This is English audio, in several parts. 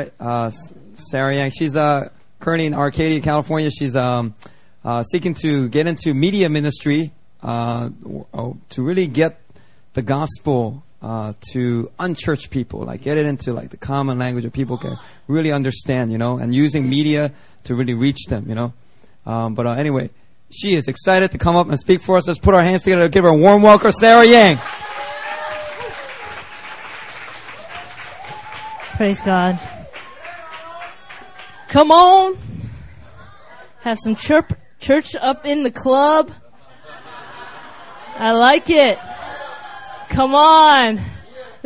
right. Uh, Sarah Yang. She's uh, currently in Arcadia, California. She's um, uh, seeking to get into media ministry uh, to really get the gospel uh, to unchurched people, like get it into like the common language that people can really understand, you know, and using media to really reach them, you know. Um, but uh, anyway, she is excited to come up and speak for us. Let's put our hands together to give her a warm welcome, Sarah Yang. Praise God. Come on. Have some chirp, church up in the club. I like it. Come on. This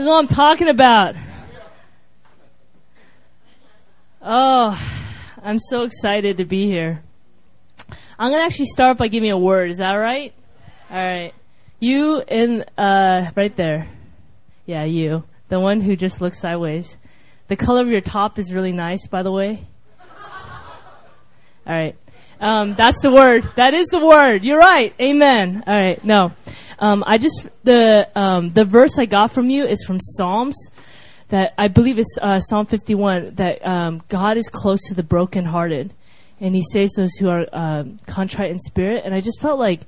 is what I'm talking about. Oh, I'm so excited to be here. I'm gonna actually start by giving a word. Is that right? All right. You in uh right there. Yeah, you. The one who just looks sideways. The color of your top is really nice, by the way. All right. Um, that's the word. That is the word. You're right. Amen. All right. No. Um, I just the um, the verse I got from you is from Psalms. That I believe is uh, Psalm 51. That um, God is close to the brokenhearted, and He saves those who are um, contrite in spirit. And I just felt like,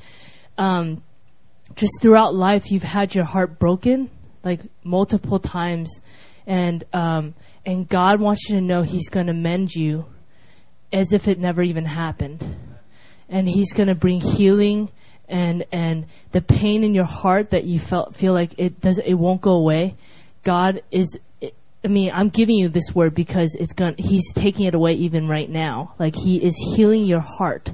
um, just throughout life, you've had your heart broken like multiple times, and and God wants you to know He's going to mend you, as if it never even happened, and He's going to bring healing and and the pain in your heart that you felt feel like it does it won't go away. God is I mean, I'm giving you this word because it's going he's taking it away even right now. Like he is healing your heart.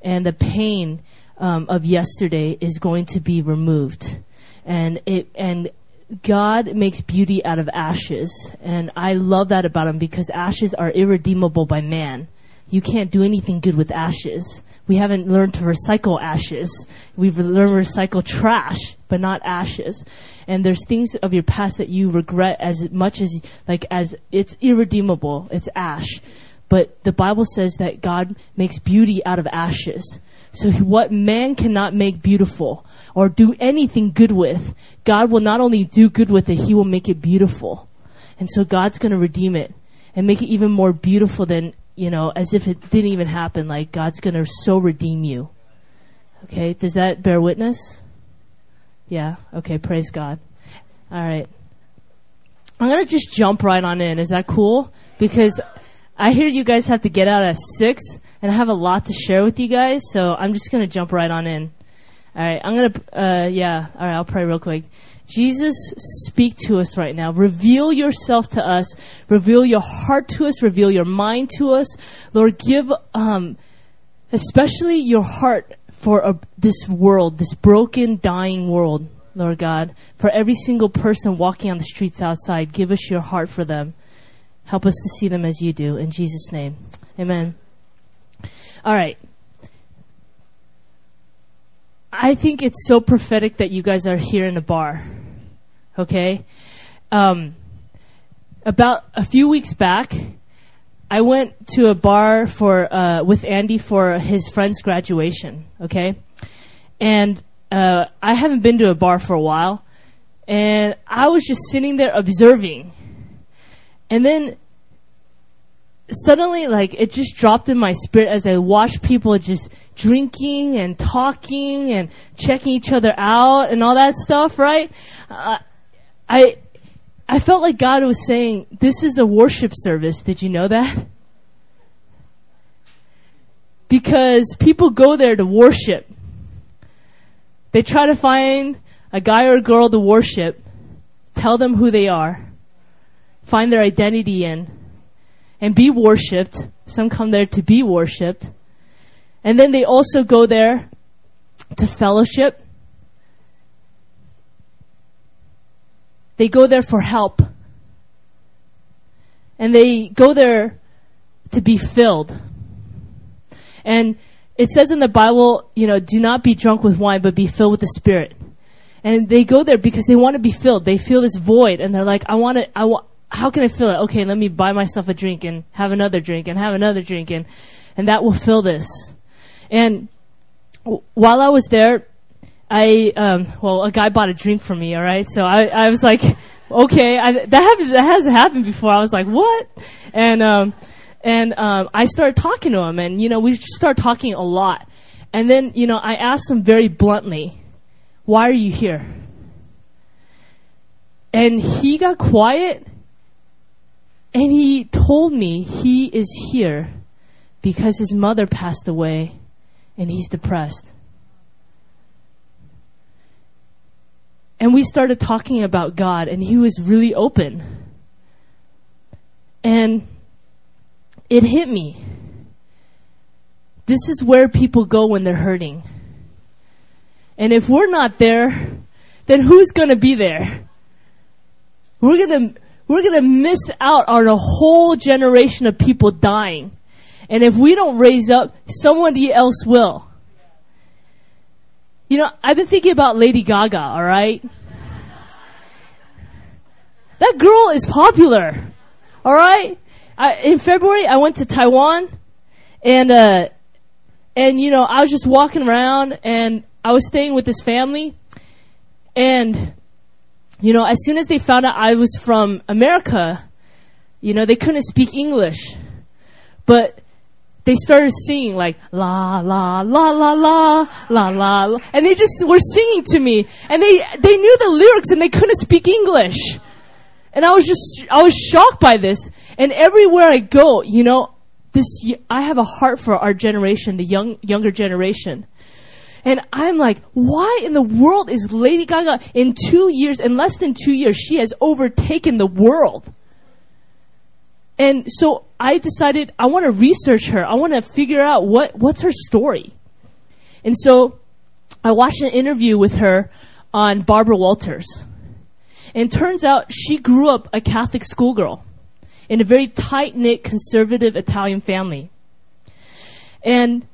And the pain um, of yesterday is going to be removed. And it and God makes beauty out of ashes. And I love that about him because ashes are irredeemable by man. You can't do anything good with ashes we haven't learned to recycle ashes. We've learned to recycle trash, but not ashes. And there's things of your past that you regret as much as, like, as it's irredeemable. It's ash. But the Bible says that God makes beauty out of ashes. So what man cannot make beautiful or do anything good with, God will not only do good with it, he will make it beautiful. And so God's going to redeem it and make it even more beautiful than you know, as if it didn't even happen, like God's going to so redeem you. Okay, does that bear witness? Yeah, okay, praise God. All right. I'm going to just jump right on in. Is that cool? Because I hear you guys have to get out at 6, and I have a lot to share with you guys, so I'm just going to jump right on in. All right, I'm going to, uh, yeah, all right, I'll pray real quick. Jesus, speak to us right now. Reveal yourself to us. Reveal your heart to us. Reveal your mind to us. Lord, give, um, especially your heart for a, this world, this broken, dying world, Lord God. For every single person walking on the streets outside, give us your heart for them. Help us to see them as you do. In Jesus' name. Amen. All right. I think it's so prophetic that you guys are here in a bar. Okay? Um, about a few weeks back, I went to a bar for uh, with Andy for his friend's graduation. Okay, and uh, I haven't been to a bar for a while, and I was just sitting there observing, and then suddenly, like it just dropped in my spirit as I watched people just drinking and talking and checking each other out and all that stuff, right? Uh, I, I felt like God was saying, this is a worship service. Did you know that? Because people go there to worship. They try to find a guy or a girl to worship, tell them who they are, find their identity in, and be worshiped. Some come there to be worshiped. And then they also go there to fellowship. They go there for help. And they go there to be filled. And it says in the Bible, you know, do not be drunk with wine, but be filled with the Spirit. And they go there because they want to be filled. They feel this void and they're like, I want to, I want, how can I fill it? Okay, let me buy myself a drink and have another drink and have another drink and, and that will fill this. And w- while I was there, I, um, well, a guy bought a drink for me, alright? So I, I was like, okay, I, that happens. That has happened before. I was like, what? And um, and um, I started talking to him, and you know, we started talking a lot. And then you know, I asked him very bluntly, "Why are you here?" And he got quiet, and he told me he is here because his mother passed away, and he's depressed. And we started talking about God, and he was really open. And it hit me. This is where people go when they're hurting. And if we're not there, then who's going to be there? We're going to we're going to miss out on a whole generation of people dying. And if we don't raise up, somebody else will. You know, I've been thinking about Lady Gaga, alright? That girl is popular. Alright? in February, I went to Taiwan, and, uh, and, you know, I was just walking around, and I was staying with this family, and, you know, as soon as they found out I was from America, you know, they couldn't speak English. But they started singing like la la la la la la la la. And they just were singing to me. And they they knew the lyrics and they couldn't speak english. And i was just i was shocked by this. And everywhere i go you know this i have a heart for our generation the young younger generation and I'm like, why in the world is Lady Gaga in two years, in less than two years, she has overtaken the world? And so I decided I want to research her. I want to figure out what, what's her story. And so I watched an interview with her on Barbara Walters. And turns out she grew up a Catholic schoolgirl in a very tight knit conservative Italian family. And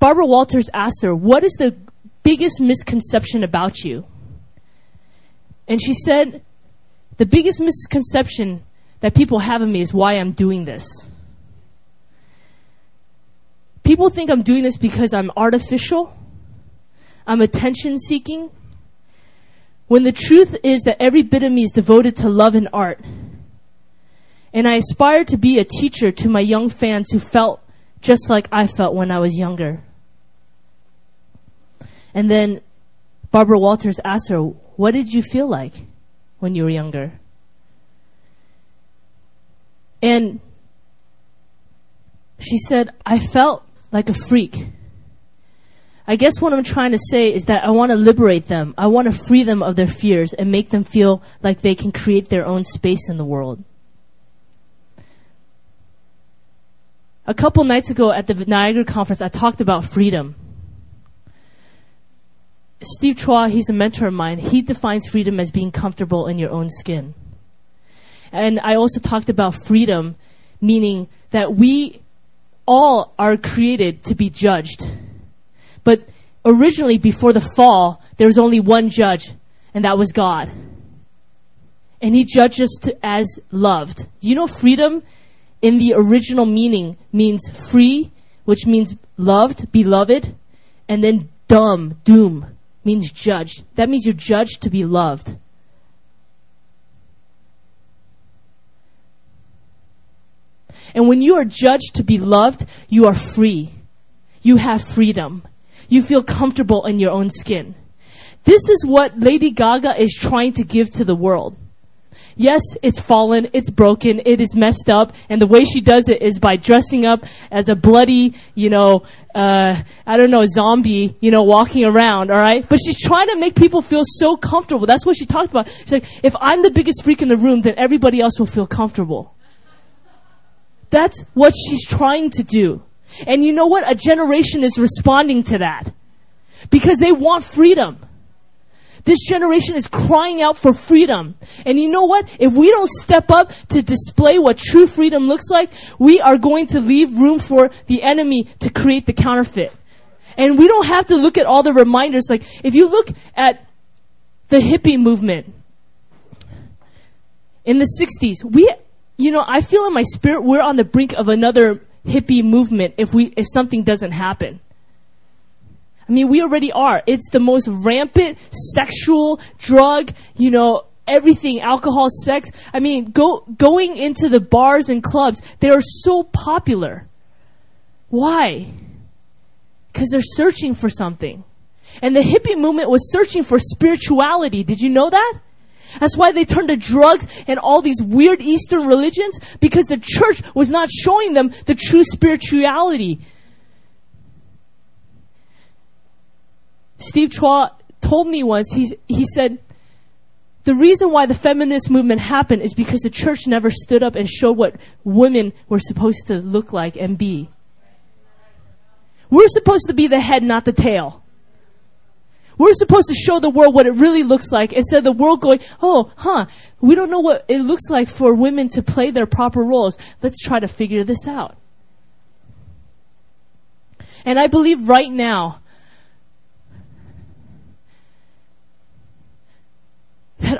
Barbara Walters asked her, What is the biggest misconception about you? And she said, The biggest misconception that people have of me is why I'm doing this. People think I'm doing this because I'm artificial, I'm attention seeking, when the truth is that every bit of me is devoted to love and art. And I aspire to be a teacher to my young fans who felt just like I felt when I was younger. And then Barbara Walters asked her, What did you feel like when you were younger? And she said, I felt like a freak. I guess what I'm trying to say is that I want to liberate them. I want to free them of their fears and make them feel like they can create their own space in the world. A couple nights ago at the Niagara conference, I talked about freedom. Steve Chua, he's a mentor of mine. He defines freedom as being comfortable in your own skin. And I also talked about freedom, meaning that we all are created to be judged. But originally, before the fall, there was only one judge, and that was God. And he judged us to, as loved. Do you know freedom in the original meaning means free, which means loved, beloved, and then dumb, doom, means judged. That means you're judged to be loved. And when you are judged to be loved, you are free. You have freedom. You feel comfortable in your own skin. This is what Lady Gaga is trying to give to the world. Yes, it's fallen, it's broken, it is messed up, and the way she does it is by dressing up as a bloody, you know, uh, I don't know, zombie, you know, walking around, alright? But she's trying to make people feel so comfortable. That's what she talked about. She's like, if I'm the biggest freak in the room, then everybody else will feel comfortable. That's what she's trying to do. And you know what? A generation is responding to that. Because they want freedom. This generation is crying out for freedom. And you know what? If we don't step up to display what true freedom looks like, we are going to leave room for the enemy to create the counterfeit. And we don't have to look at all the reminders. Like, if you look at the hippie movement in the 60s, we, you know, I feel in my spirit we're on the brink of another hippie movement if we if something doesn't happen. I mean, we already are. It's the most rampant sexual drug, you know, everything, alcohol, sex. I mean, go, going into the bars and clubs, they are so popular. Why? Because they're searching for something. And the hippie movement was searching for spirituality. Did you know that? That's why they turned to drugs and all these weird Eastern religions because the church was not showing them the true spirituality. Steve Chua told me once, he, he said, the reason why the feminist movement happened is because the church never stood up and showed what women were supposed to look like and be. We're supposed to be the head, not the tail. We're supposed to show the world what it really looks like instead of the world going, oh, huh, we don't know what it looks like for women to play their proper roles. Let's try to figure this out. And I believe right now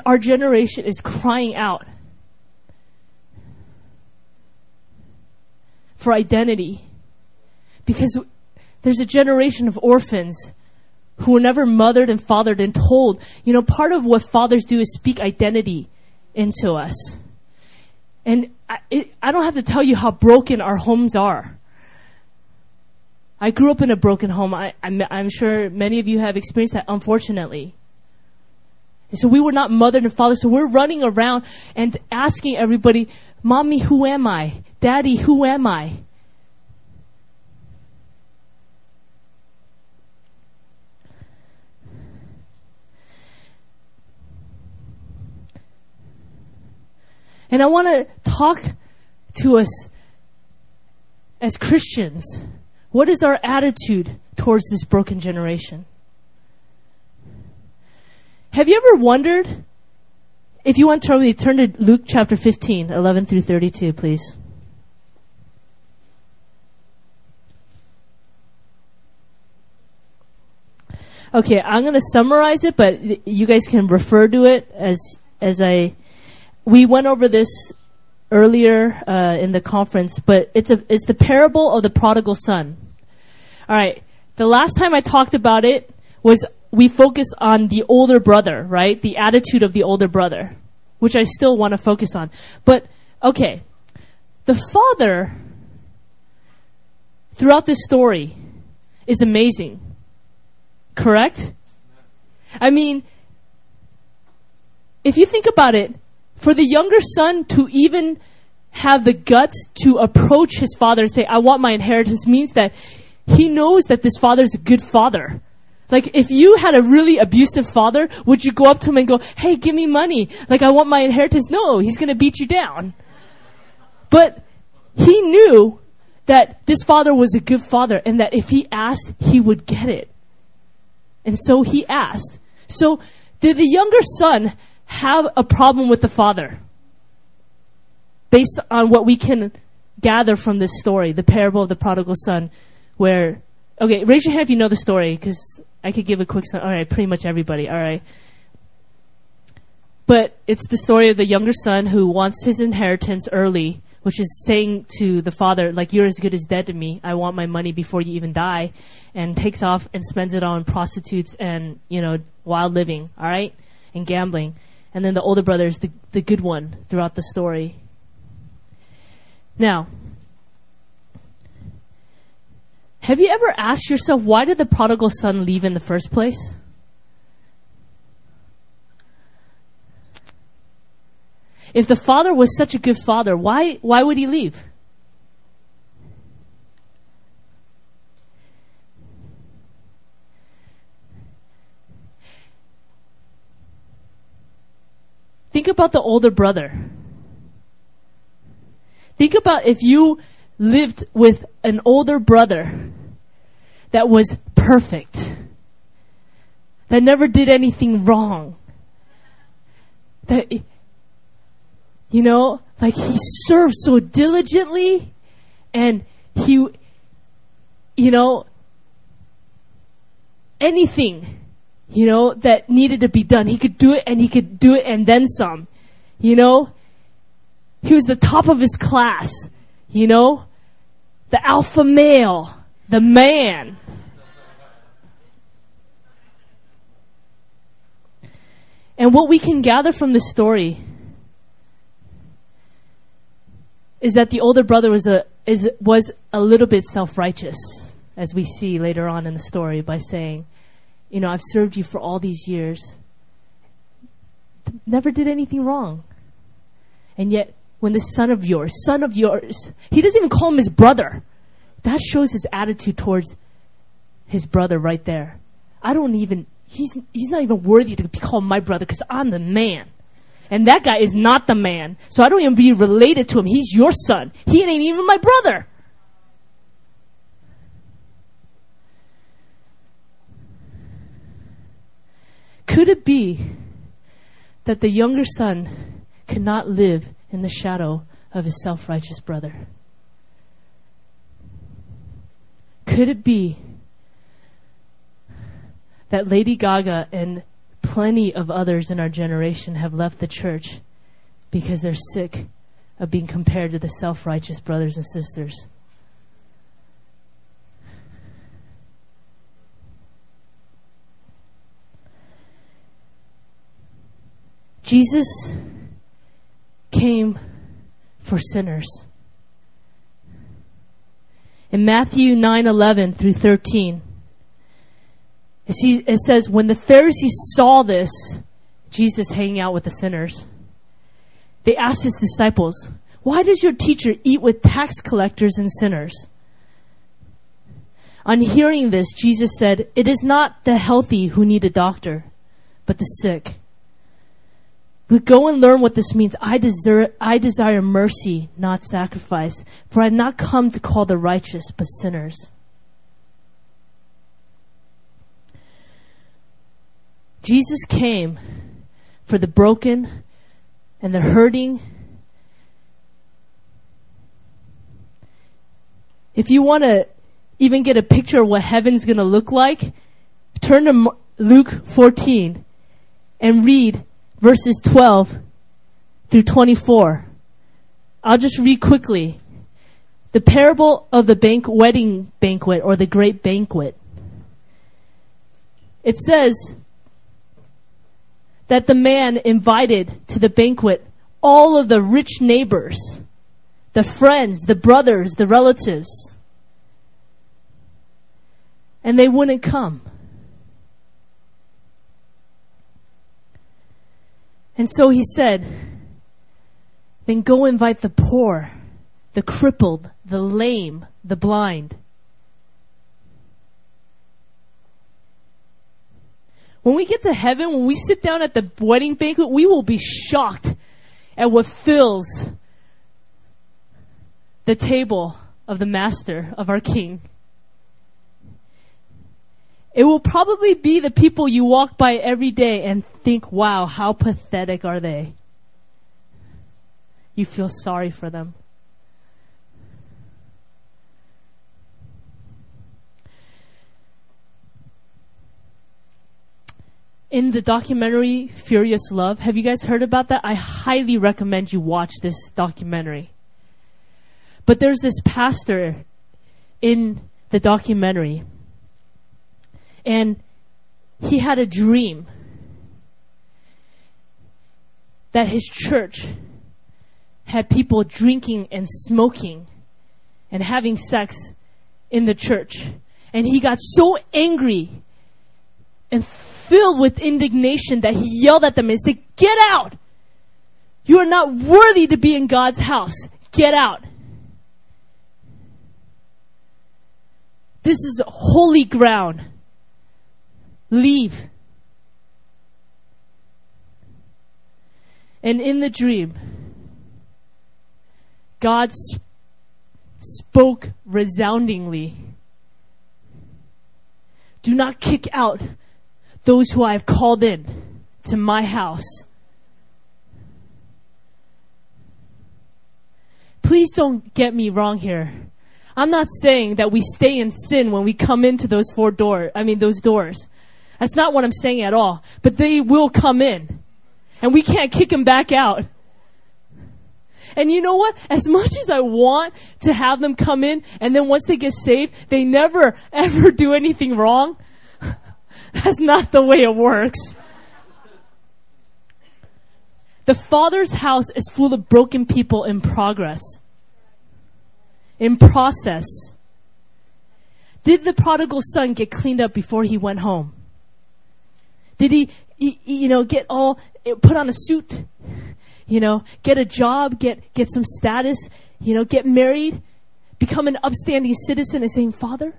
our generation is crying out for identity because there's a generation of orphans who were never mothered and fathered and told. You know, part of what fathers do is speak identity into us. And I, it, I don't have to tell you how broken our homes are. I grew up in a broken home. I, I'm, I'm sure many of you have experienced that, unfortunately. And so we were not mothered and fathered. So we're running around and asking everybody, Mommy, who am I? Daddy, who am I? And I want to talk to us as Christians. What is our attitude towards this broken generation? Have you ever wondered? If you want to turn to Luke chapter 15, 11 through 32, please. Okay, I'm going to summarize it, but you guys can refer to it as as I we went over this earlier uh, in the conference, but it's a it's the parable of the prodigal son. All right, the last time I talked about it was we focus on the older brother, right? The attitude of the older brother, which I still want to focus on. But okay, the father throughout this story is amazing. Correct? I mean, if you think about it, for the younger son to even have the guts to approach his father and say, I want my inheritance means that he knows that this father is a good father. Like, if you had a really abusive father, would you go up to him and go, Hey, give me money. Like, I want my inheritance. No, he's gonna beat you down. But he knew that this father was a good father and that if he asked, he would get it. And so he asked. So, did the younger son have a problem with the father based on what we can gather from this story, the parable of the prodigal son, where, okay, raise your hand if you know the story, because I could give a quick, all right, pretty much everybody, all right. But it's the story of the younger son who wants his inheritance early, which is saying to the father, like, you're as good as dead to me. I want my money before you even die. And takes off and spends it on prostitutes and, you know, wild living, all right? And gambling and then the older brother is the, the good one throughout the story. Now, have you ever asked yourself why did the prodigal son leave in the first place? If the father was such a good father, why, why would he leave? Think about the older brother. Think about if you lived with an older brother that was perfect, that never did anything wrong, that, you know, like he served so diligently and he, you know, anything you know, that needed to be done. He could do it and he could do it and then some. You know? He was the top of his class. You know? The alpha male. The man. And what we can gather from this story is that the older brother was a is was a little bit self-righteous as we see later on in the story by saying, you know, I've served you for all these years. Never did anything wrong. And yet when the son of yours, son of yours, he doesn't even call him his brother. That shows his attitude towards his brother right there. I don't even, he's, he's not even worthy to be called my brother because I'm the man. And that guy is not the man. So I don't even be related to him. He's your son. He ain't even my brother. Could it be that the younger son could not live in the shadow of his self righteous brother? Could it be that Lady Gaga and plenty of others in our generation have left the church because they're sick of being compared to the self righteous brothers and sisters? Jesus came for sinners. In Matthew 9:11 through 13, it says when the Pharisees saw this, Jesus hanging out with the sinners, they asked his disciples, "Why does your teacher eat with tax collectors and sinners?" On hearing this, Jesus said, "It is not the healthy who need a doctor, but the sick." But go and learn what this means. I desire, I desire mercy, not sacrifice, for I have not come to call the righteous, but sinners. Jesus came for the broken and the hurting. If you want to even get a picture of what heaven's going to look like, turn to Luke 14 and read verses 12 through 24. I'll just read quickly. The parable of the bank, wedding banquet or the great banquet. It says that the man invited to the banquet all of the rich neighbors, the friends, the brothers, the relatives. And they wouldn't come. And so he said, then go invite the poor, the crippled, the lame, the blind. When we get to heaven, when we sit down at the wedding banquet, we will be shocked at what fills the table of the master, of our king. It will probably be the people you walk by every day and think, wow, how pathetic are they? You feel sorry for them. in the documentary Furious Love. Have you guys heard about that? I highly recommend you watch this documentary. But there's this pastor in the documentary and he had a dream that his church had people drinking and smoking and having sex in the church. And he got so angry and filled with indignation that he yelled at them and said, Get out! You are not worthy to be in God's house. Get out. This is holy ground. Leave. And in the dream, God sp- spoke resoundingly Do not kick out those who I have called in to my house. Please don't get me wrong here. I'm not saying that we stay in sin when we come into those four doors, I mean, those doors. That's not what I'm saying at all. But they will come in. And we can't kick them back out. And you know what? As much as I want to have them come in and then once they get saved, they never ever do anything wrong. That's not the way it works. The Father's house is full of broken people in progress, in process. Did the prodigal son get cleaned up before he went home? Did he, you know, get all, eh, put on a suit? You know, get a job, get, get some status, you know, get married, become an upstanding citizen and saying, Father,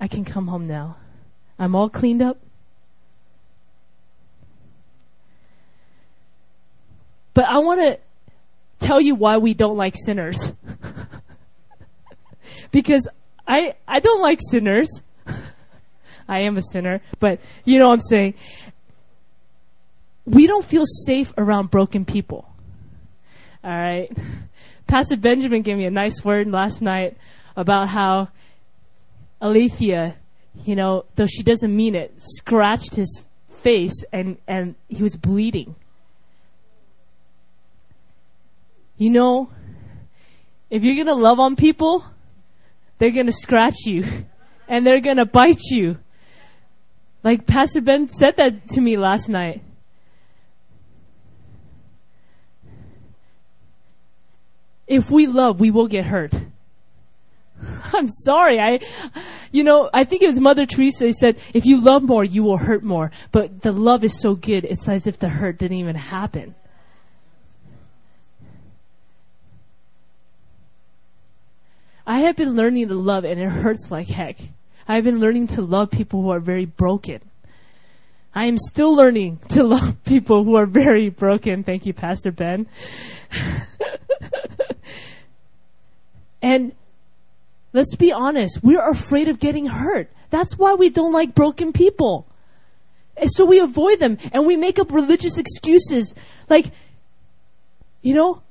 I can come home now. I'm all cleaned up. But I want to tell you why we don't like sinners. because I I don't like sinners. I am a sinner, but you know what I'm saying. We don't feel safe around broken people. All right. Pastor Benjamin gave me a nice word last night about how Alethea, you know, though she doesn't mean it, scratched his face and, and he was bleeding. You know, if you're gonna love on people, they're gonna scratch you and they're gonna bite you. Like Pastor Ben said that to me last night. If we love, we will get hurt. I'm sorry. I, you know, I think it was Mother Teresa said, if you love more, you will hurt more. But the love is so good, it's as if the hurt didn't even happen. I have been learning to love and it hurts like heck. I've been learning to love people who are very broken. I am still learning to love people who are very broken. Thank you, Pastor Ben. and let's be honest, we're afraid of getting hurt. That's why we don't like broken people. And so we avoid them and we make up religious excuses. Like, you know,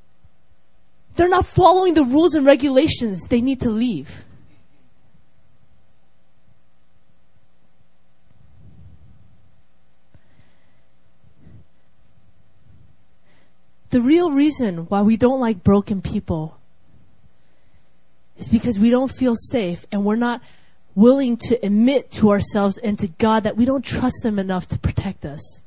they're not following the rules and regulations. They need to leave. The real reason why we don't like broken people is because we don't feel safe and we're not willing to admit to ourselves and to God that we don't trust them enough to protect us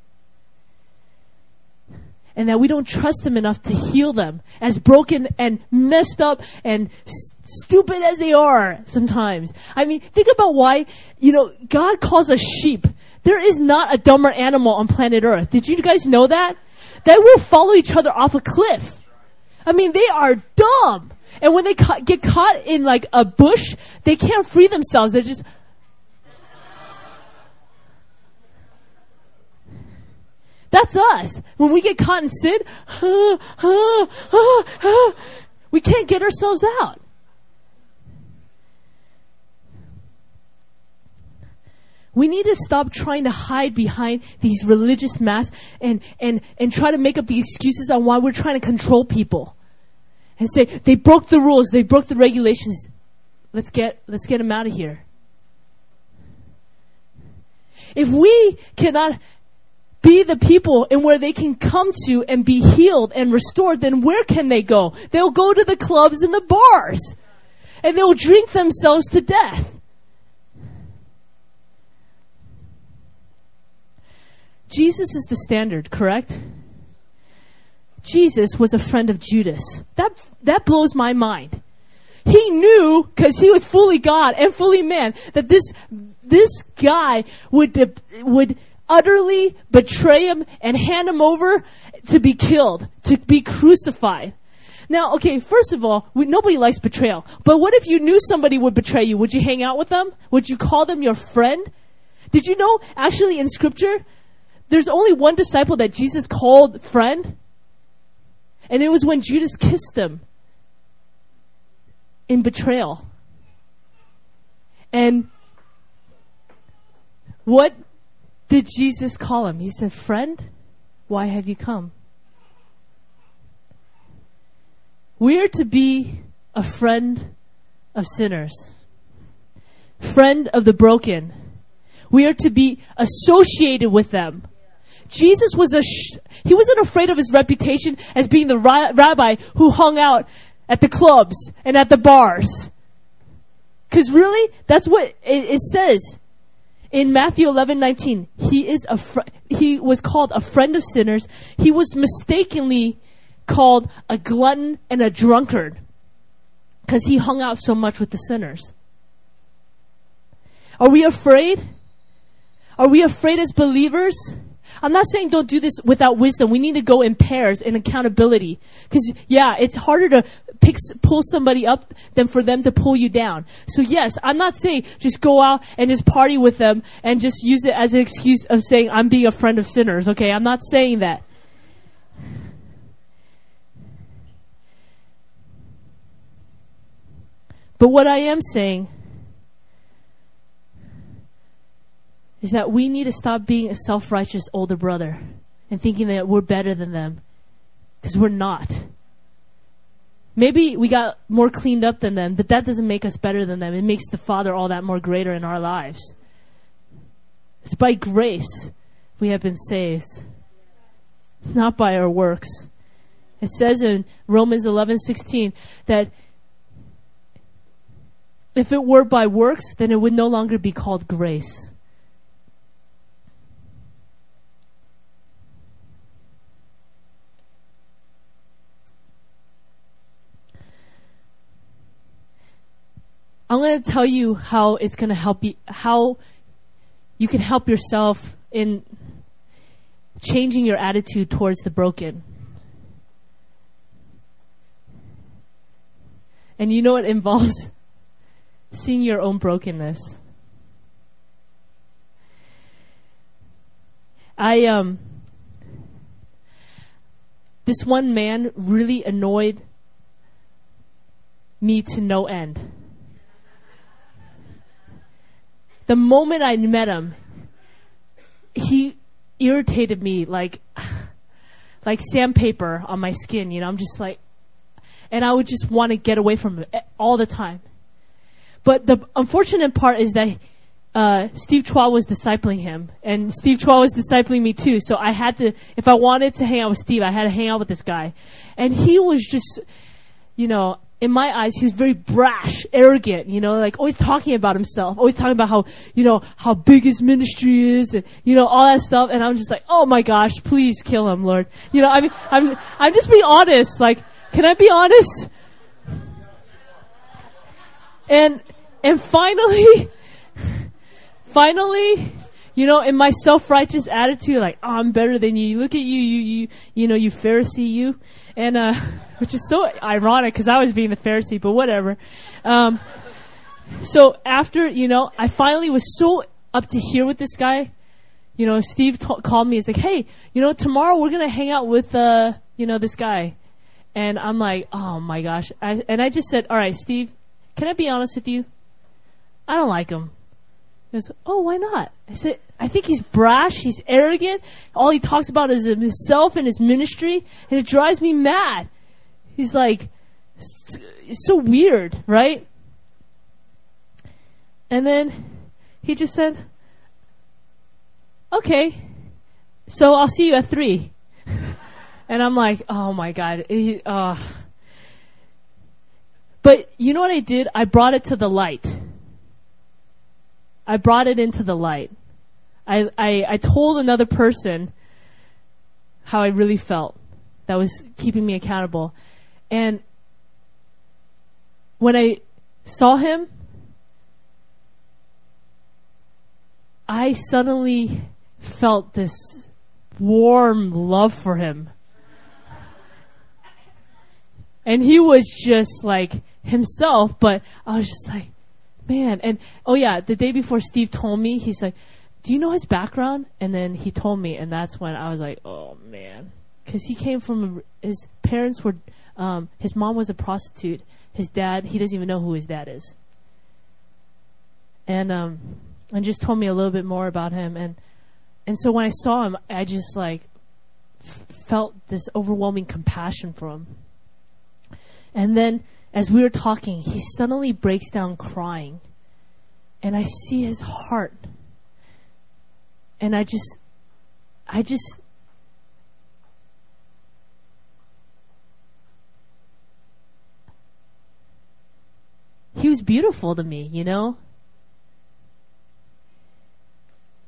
and that we don't trust them enough to heal them, as broken and messed up and st- stupid as they are sometimes. I mean, think about why, you know, God calls us sheep. There is not a dumber animal on planet Earth. Did you guys know that? They will follow each other off a cliff. I mean, they are dumb. And when they ca- get caught in like a bush, they can't free themselves. They're just, That's us. When we get caught in sin, we can't get ourselves out. We need to stop trying to hide behind these religious masks and, and, and try to make up the excuses on why we're trying to control people. And say, they broke the rules, they broke the regulations. Let's get, let's get them out of here. If we cannot be the people and where they can come to and be healed and restored, then where can they go? They'll go to the clubs and the bars. And they'll drink themselves to death. Jesus is the standard, correct? Jesus was a friend of Judas. That, that blows my mind. He knew, because he was fully God and fully man, that this, this guy would, would utterly betray him and hand him over to be killed, to be crucified. Now, okay, first of all, we, nobody likes betrayal. But what if you knew somebody would betray you? Would you hang out with them? Would you call them your friend? Did you know, actually, in scripture, there's only one disciple that Jesus called friend? And it was when Judas kissed him in betrayal. And what did Jesus call him? He said, Friend, why have you come? We're to be a friend of sinners, friend of the broken. We are to be associated with them. Jesus was a, sh- he wasn't afraid of his reputation as being the ra- rabbi who hung out at the clubs and at the bars. Cause really, that's what it, it says in Matthew 11, 19, he is a friend. he was called a friend of sinners, he was mistakenly called a glutton and a drunkard because he hung out so much with the sinners. Are we afraid? Are we afraid as believers? I'm not saying don't do this without wisdom. We need to go in pairs in accountability. Because, yeah, it's harder to pick, pull somebody up than for them to pull you down. So yes, I'm not saying just go out and just party with them and just use it as an excuse of saying I'm being a friend of sinners. Okay. I'm not saying that. But what I am saying is that we need to stop being a self righteous older brother and thinking that we're better than them. Because we're not. Maybe we got more cleaned up than them, but that doesn't make us better than them. It makes the Father all that more greater in our lives. It's by grace we have been saved, not by our works. It says in Romans 11:16 that if it were by works, then it would no longer be called grace. I'm going to tell you how it's going to help you, how you can help yourself in changing your attitude towards the broken. And you know it involves seeing your own brokenness. I um this one man really annoyed me to no end the moment I met him, he irritated me like like sandpaper on my skin. You know, I'm just like, and I would just want to get away from him all the time. But the unfortunate part is that uh, Steve Chua was discipling him, and Steve Chua was discipling me too. So I had to, if I wanted to hang out with Steve, I had to hang out with this guy, and he was just, you know, in my eyes, he was very brash, arrogant, you know, like always talking about himself, always talking about how, you know, how big his ministry is and, you know, all that stuff. And I'm just like, oh my gosh, please kill him, Lord. You know, I mean, I'm, I'm just being honest. Like, can I be honest? And, and finally, finally, you know, in my self-righteous attitude, like, oh, I'm better than you. Look at you, you, you, you know, you Pharisee, you. And, uh, which is so ironic because I was being the Pharisee, but whatever. Um, so after, you know, I finally was so up to here with this guy. You know, Steve t- called me. He's like, "Hey, you know, tomorrow we're gonna hang out with, uh, you know, this guy," and I'm like, "Oh my gosh!" I, and I just said, "All right, Steve, can I be honest with you? I don't like him." He goes, "Oh, why not?" I said, "I think he's brash. He's arrogant. All he talks about is himself and his ministry, and it drives me mad." He's like, it's so weird, right? And then he just said, okay, so I'll see you at three. and I'm like, oh my God. He, uh. But you know what I did? I brought it to the light. I brought it into the light. I, I, I told another person how I really felt that was keeping me accountable. And when I saw him, I suddenly felt this warm love for him. And he was just like himself, but I was just like, man. And oh yeah, the day before Steve told me, he's like, do you know his background? And then he told me, and that's when I was like, oh man. Cause he came from, his parents were um, his mom was a prostitute. His dad, he doesn't even know who his dad is. And um, and just told me a little bit more about him. And and so when I saw him, I just like felt this overwhelming compassion for him. And then as we were talking, he suddenly breaks down crying. And I see his heart. And I just I just he was beautiful to me, you know?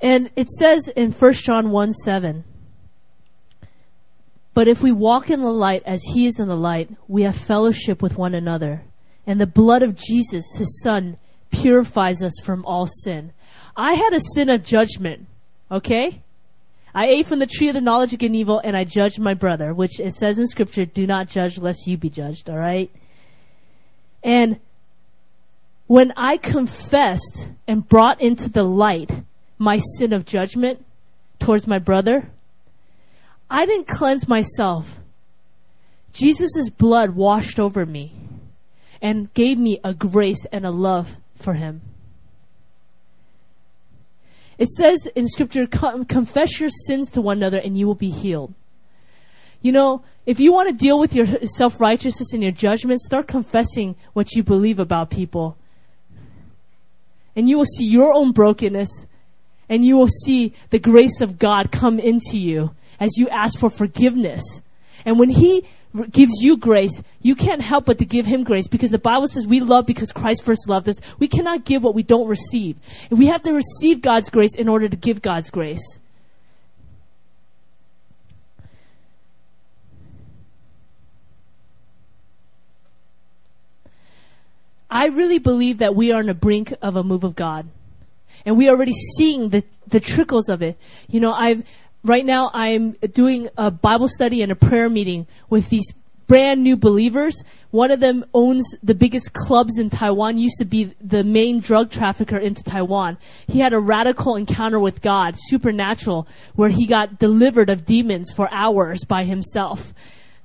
And it says in 1 John 1 7, But if we walk in the light as he is in the light, we have fellowship with one another. And the blood of Jesus, his son, purifies us from all sin. I had a sin of judgment, okay? I ate from the tree of the knowledge of good and evil and I judged my brother, which it says in scripture, do not judge lest you be judged, alright? And when I confessed and brought into the light my sin of judgment towards my brother, I didn't cleanse myself. Jesus' blood washed over me and gave me a grace and a love for him. It says in scripture, confess your sins to one another and you will be healed. You know, if you want to deal with your self righteousness and your judgment, start confessing what you believe about people. And you will see your own brokenness and you will see the grace of God come into you as you ask for forgiveness. And when He gives you grace, you can't help but to give Him grace because the Bible says we love because Christ first loved us. We cannot give what we don't receive. And we have to receive God's grace in order to give God's grace. I really believe that we are on the brink of a move of God. And we are already seeing the, the trickles of it. You know, I've, right now I'm doing a Bible study and a prayer meeting with these brand new believers. One of them owns the biggest clubs in Taiwan, used to be the main drug trafficker into Taiwan. He had a radical encounter with God, supernatural, where he got delivered of demons for hours by himself.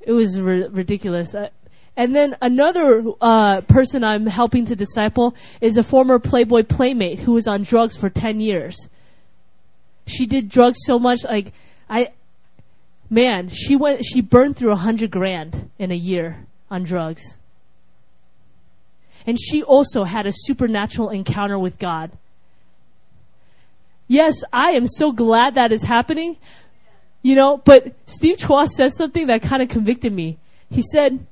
it was r- ridiculous. Uh, and then another uh, person I'm helping to disciple is a former Playboy playmate who was on drugs for 10 years. She did drugs so much, like, I, man, she went, she burned through a hundred grand in a year on drugs. And she also had a supernatural encounter with God. Yes, I am so glad that is happening. You know, but Steve Chua said something that kind of convicted me. He said,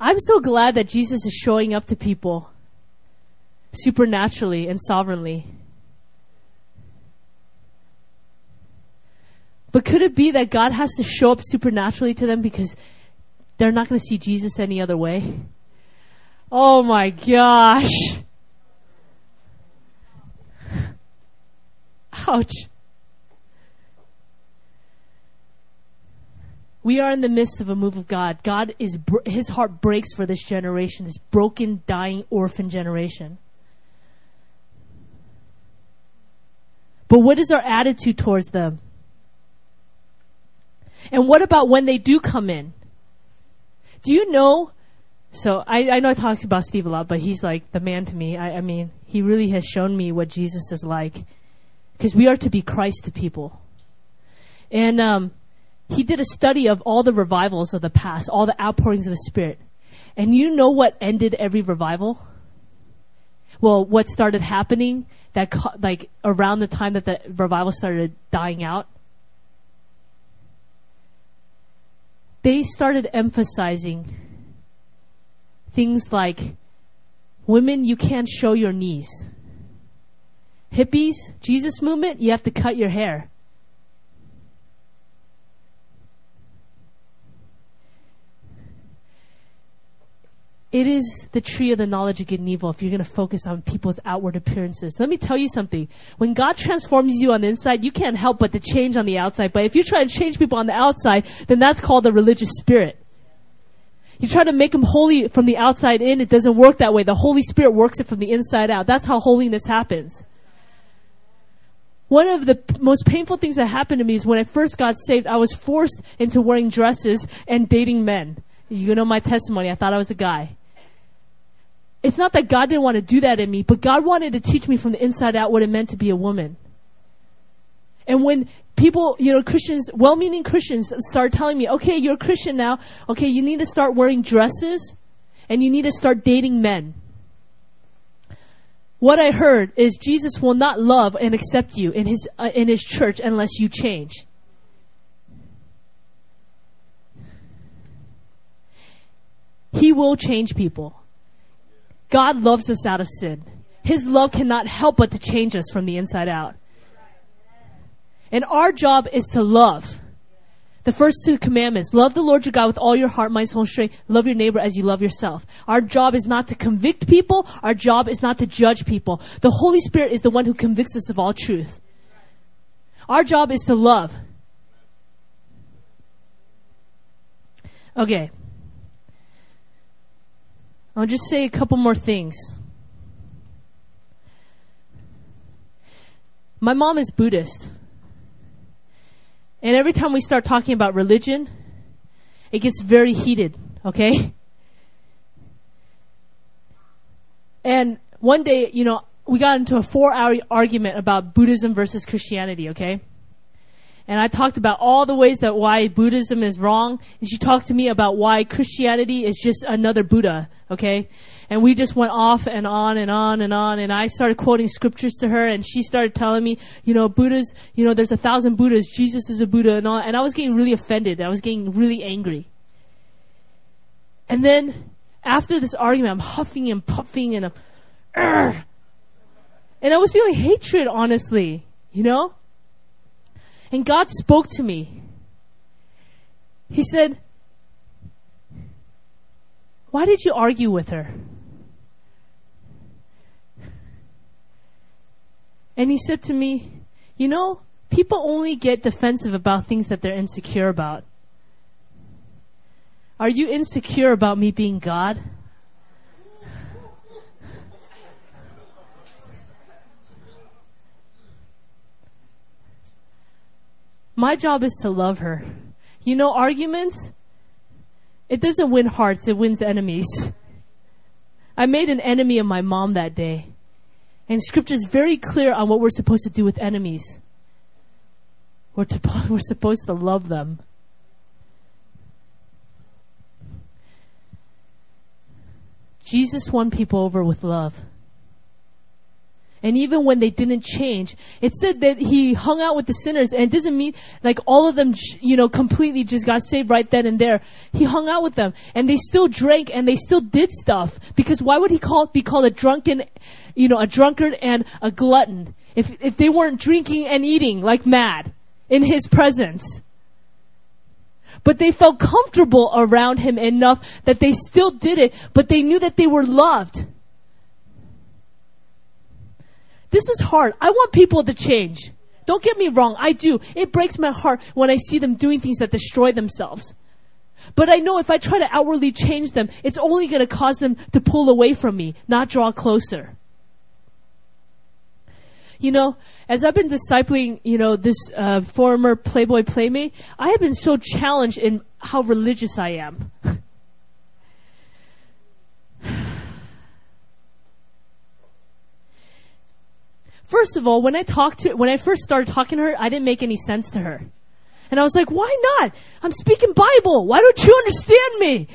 I'm so glad that Jesus is showing up to people supernaturally and sovereignly. But could it be that God has to show up supernaturally to them because they're not going to see Jesus any other way? Oh my gosh. Ouch. We are in the midst of a move of God. God is, his heart breaks for this generation, this broken, dying, orphan generation. But what is our attitude towards them? And what about when they do come in? Do you know? So I, I know I talked about Steve a lot, but he's like the man to me. I, I mean, he really has shown me what Jesus is like. Because we are to be Christ to people. And um, he did a study of all the revivals of the past, all the outpourings of the Spirit. And you know what ended every revival? Well, what started happening that, like, around the time that the revival started dying out? They started emphasizing things like, women, you can't show your knees. Hippies, Jesus movement, you have to cut your hair. It is the tree of the knowledge of good and evil if you're going to focus on people's outward appearances. Let me tell you something. When God transforms you on the inside, you can't help but to change on the outside. But if you try to change people on the outside, then that's called a religious spirit. You try to make them holy from the outside in, it doesn't work that way. The Holy Spirit works it from the inside out. That's how holiness happens. One of the most painful things that happened to me is when I first got saved, I was forced into wearing dresses and dating men. You know my testimony. I thought I was a guy it's not that God didn't want to do that in me, but God wanted to teach me from the inside out what it meant to be a woman. And when people, you know, Christians, well-meaning Christians start telling me, okay, you're a Christian now. Okay, you need to start wearing dresses and you need to start dating men. What I heard is Jesus will not love and accept you in his, uh, in his church unless you change. He will change people. God loves us out of sin. His love cannot help but to change us from the inside out. And our job is to love. The first two commandments love the Lord your God with all your heart, mind, soul, and strength. Love your neighbor as you love yourself. Our job is not to convict people. Our job is not to judge people. The Holy Spirit is the one who convicts us of all truth. Our job is to love. Okay. I'll just say a couple more things. My mom is Buddhist. And every time we start talking about religion, it gets very heated, okay? And one day, you know, we got into a four hour argument about Buddhism versus Christianity, okay? And I talked about all the ways that why Buddhism is wrong. And she talked to me about why Christianity is just another Buddha, okay? And we just went off and on and on and on. And I started quoting scriptures to her and she started telling me, you know, Buddhas, you know, there's a thousand Buddhas. Jesus is a Buddha and all. And I was getting really offended. I was getting really angry. And then after this argument, I'm huffing and puffing and I'm, Argh! and I was feeling hatred, honestly, you know? And God spoke to me. He said, Why did you argue with her? And he said to me, You know, people only get defensive about things that they're insecure about. Are you insecure about me being God? My job is to love her. You know, arguments, it doesn't win hearts, it wins enemies. I made an enemy of my mom that day. And scripture is very clear on what we're supposed to do with enemies. We're, to, we're supposed to love them. Jesus won people over with love. And even when they didn't change, it said that he hung out with the sinners and it doesn't mean like all of them, you know, completely just got saved right then and there. He hung out with them and they still drank and they still did stuff because why would he call, be called a drunken, you know, a drunkard and a glutton if, if they weren't drinking and eating like mad in his presence? But they felt comfortable around him enough that they still did it, but they knew that they were loved. This is hard. I want people to change. Don't get me wrong, I do. It breaks my heart when I see them doing things that destroy themselves. But I know if I try to outwardly change them, it's only going to cause them to pull away from me, not draw closer. You know, as I've been discipling, you know, this uh, former Playboy playmate, I have been so challenged in how religious I am. First of all, when I talked to, when I first started talking to her, I didn't make any sense to her. And I was like, why not? I'm speaking Bible. Why don't you understand me?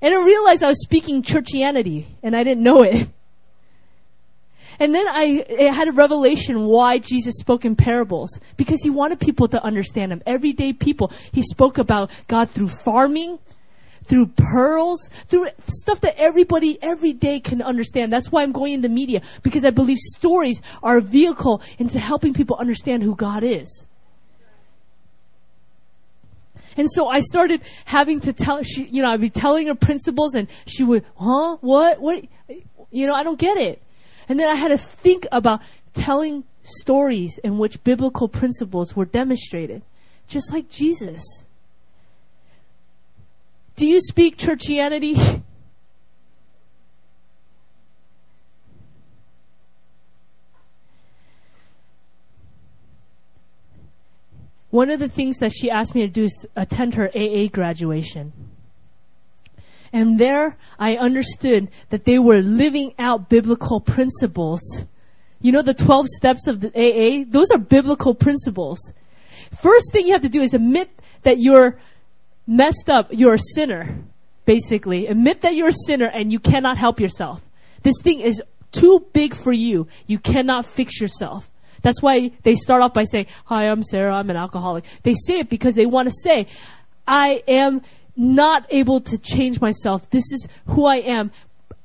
And I realized I was speaking churchianity and I didn't know it. And then I, I, had a revelation why Jesus spoke in parables. Because he wanted people to understand him. Everyday people. He spoke about God through farming, through pearls, through stuff that everybody every day can understand. That's why I'm going into media because I believe stories are a vehicle into helping people understand who God is. And so I started having to tell, she, you know, I'd be telling her principles and she would, huh? What? What? You know, I don't get it. And then I had to think about telling stories in which biblical principles were demonstrated. Just like Jesus. Do you speak churchianity? One of the things that she asked me to do is attend her AA graduation. And there I understood that they were living out biblical principles. You know the 12 steps of the AA? Those are biblical principles. First thing you have to do is admit that you're messed up, you're a sinner, basically. Admit that you're a sinner and you cannot help yourself. This thing is too big for you. You cannot fix yourself. That's why they start off by saying, Hi, I'm Sarah, I'm an alcoholic. They say it because they want to say, I am not able to change myself. This is who I am.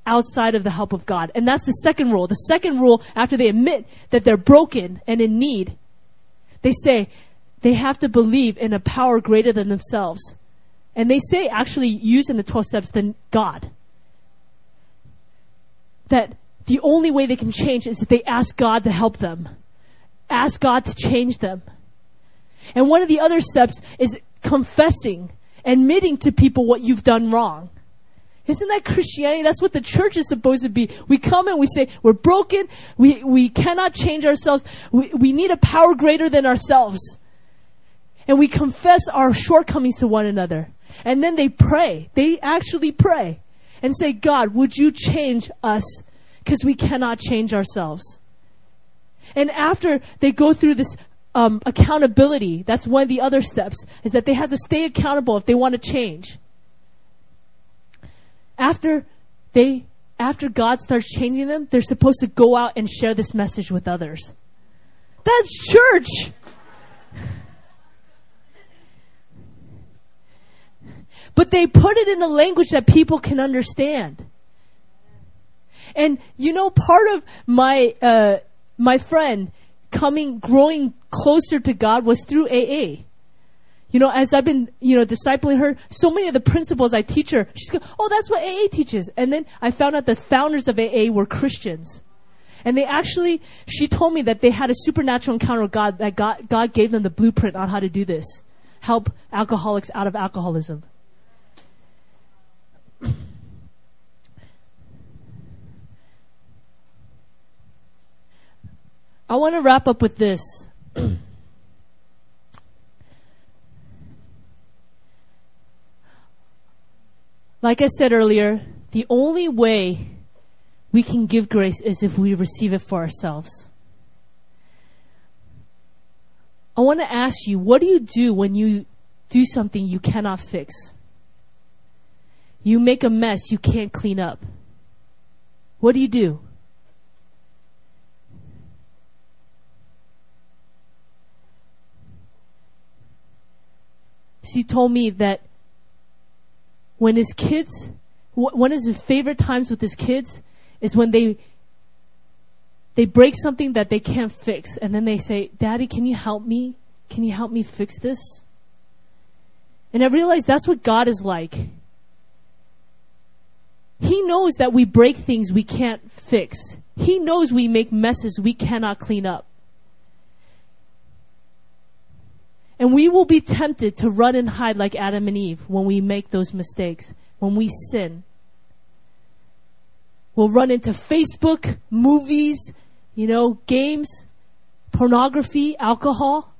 outside of the help of God. And that's the second rule. The second rule, after they admit that they're broken and in need, they say they have to believe in a power greater than themselves. And they say, actually, using the 12 steps, than God. That the only way they can change is if they ask God to help them. Ask God to change them. And one of the other steps is confessing, admitting to people what you've done wrong. Isn't that Christianity? That's what the church is supposed to be. We come and we say, we're broken. We, we cannot change ourselves. We, we need a power greater than ourselves. And we confess our shortcomings to one another. And then they pray. They actually pray and say, God, would you change us? Because we cannot change ourselves. And after they go through this um, accountability, that's one of the other steps, is that they have to stay accountable if they want to change after they after God starts changing them, they're supposed to go out and share this message with others. That's church. But they put it in a language that people can understand. And you know, part of my uh, my friend coming, growing closer to God was through AA. You know, as I've been, you know, discipling her, so many of the principles I teach her, she's go, oh, that's what AA teaches. And then I found out the founders of AA were Christians. And they actually, she told me that they had a supernatural encounter with God, that God, God gave them the blueprint on how to do this. Help alcoholics out of alcoholism. I want to wrap up with this. Like I said earlier, the only way we can give grace is if we receive it for ourselves. I want to ask you, what do you do when you do something you cannot fix? You make a mess you can't clean up. What do you do? She told me that when his kids, one of his favorite times with his kids is when they they break something that they can't fix and then they say, "Daddy, can you help me? Can you help me fix this?" And I realized that's what God is like. He knows that we break things we can't fix. He knows we make messes we cannot clean up. And we will be tempted to run and hide like Adam and Eve when we make those mistakes, when we sin. We'll run into Facebook, movies, you know, games, pornography, alcohol.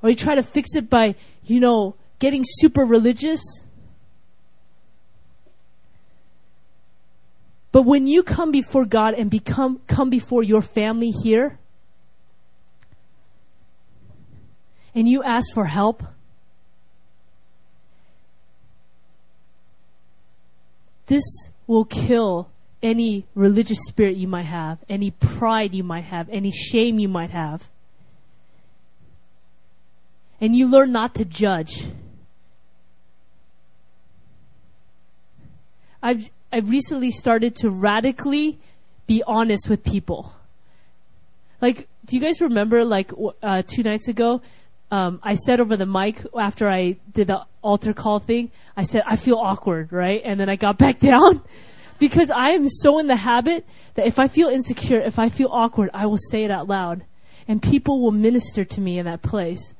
Or you try to fix it by, you know, getting super religious. But when you come before God and become come before your family here, and you ask for help, this will kill any religious spirit you might have, any pride you might have, any shame you might have. And you learn not to judge. I've, I've recently started to radically be honest with people. Like, do you guys remember, like, uh, two nights ago, um, I said over the mic after I did the altar call thing, I said, I feel awkward, right? And then I got back down because I am so in the habit that if I feel insecure, if I feel awkward, I will say it out loud and people will minister to me in that place.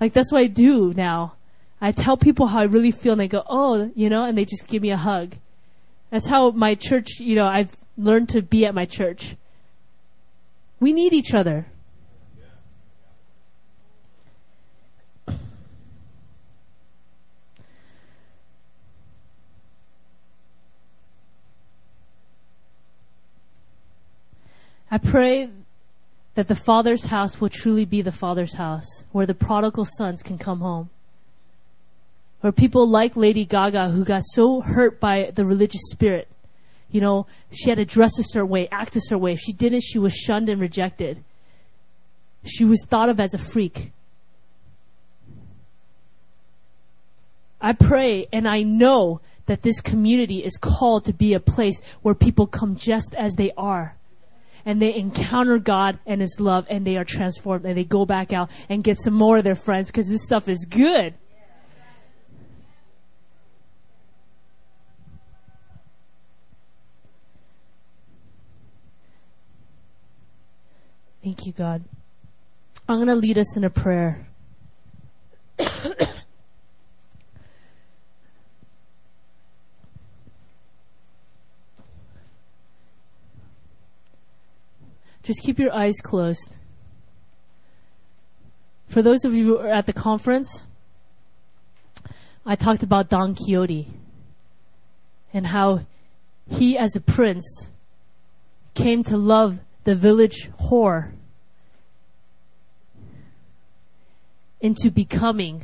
Like that's what I do now. I tell people how I really feel and they go, oh, you know, and they just give me a hug. That's how my church, you know, I've learned to be at my church. We need each other. I pray that the Father's house will truly be the Father's house, where the prodigal sons can come home. Where people like Lady Gaga, who got so hurt by the religious spirit, you know, she had to dress a certain way, act a certain way. If she didn't, she was shunned and rejected. She was thought of as a freak. I pray and I know that this community is called to be a place where people come just as they are. And they encounter God and His love and they are transformed and they go back out and get some more of their friends because this stuff is good. Thank you, God. I'm going to lead us in a prayer. Just keep your eyes closed. For those of you who are at the conference, I talked about Don Quixote and how he, as a prince, came to love the village whore into becoming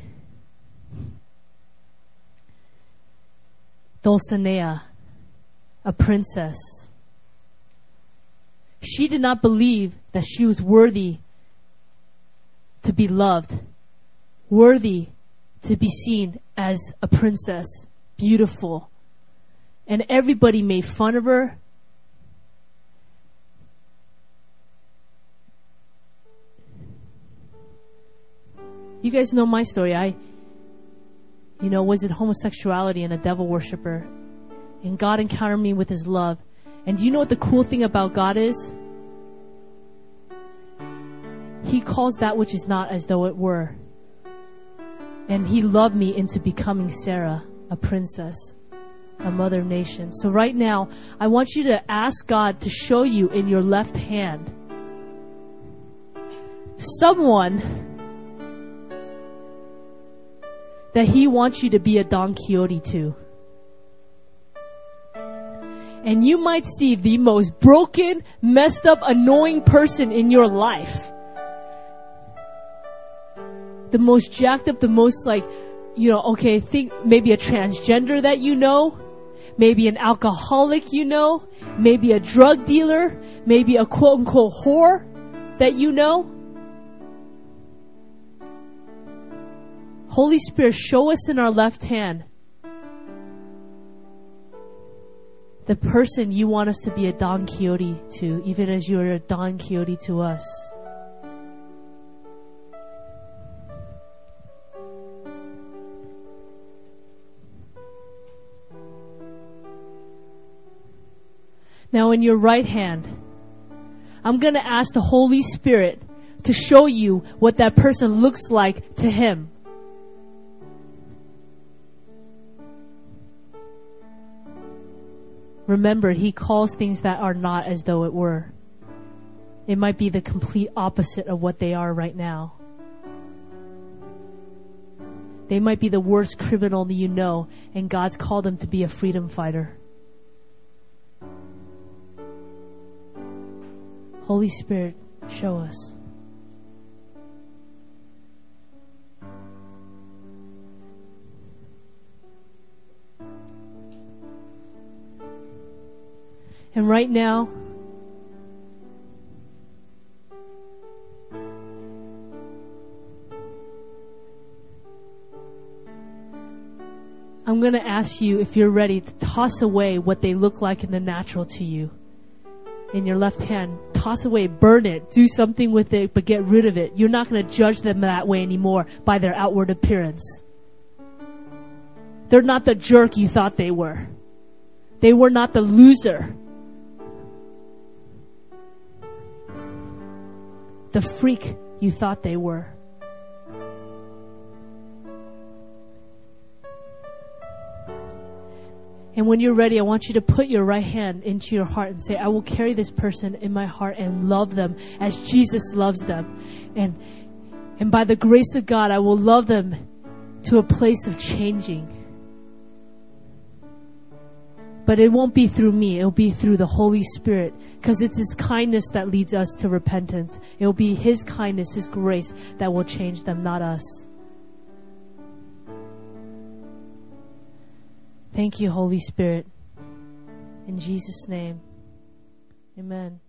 Dulcinea, a princess. She did not believe that she was worthy to be loved, worthy to be seen as a princess, beautiful. And everybody made fun of her. You guys know my story. I, you know, was it homosexuality and a devil worshiper. And God encountered me with his love. And do you know what the cool thing about God is? He calls that which is not as though it were. And he loved me into becoming Sarah, a princess, a mother of nations. So right now, I want you to ask God to show you in your left hand someone that he wants you to be a Don Quixote to and you might see the most broken, messed up, annoying person in your life. The most jacked up, the most like, you know, okay, think maybe a transgender that you know, maybe an alcoholic you know, maybe a drug dealer, maybe a quote unquote whore that you know. Holy Spirit, show us in our left hand the person you want us to be a Don Quixote to, even as you are a Don Quixote to us. Now, in your right hand, I'm going to ask the Holy Spirit to show you what that person looks like to Him. Remember, He calls things that are not as though it were. It might be the complete opposite of what they are right now. They might be the worst criminal that you know, and God's called them to be a freedom fighter. Holy Spirit, show us. And right now, I'm going to ask you if you're ready to toss away what they look like in the natural to you. In your left hand, toss away, burn it, do something with it, but get rid of it. You're not going to judge them that way anymore by their outward appearance. They're not the jerk you thought they were. They were not the loser the freak you thought they were. And when you're ready, I want you to put your right hand into your heart and say, I will carry this person in my heart and love them as Jesus loves them. And, and by the grace of God, I will love them to a place of changing. But it won't be through me. It'll be through the Holy Spirit because it's His kindness that leads us to repentance. It will be His kindness, His grace that will change them, not us. Thank you, Holy Spirit. In Jesus' name, amen.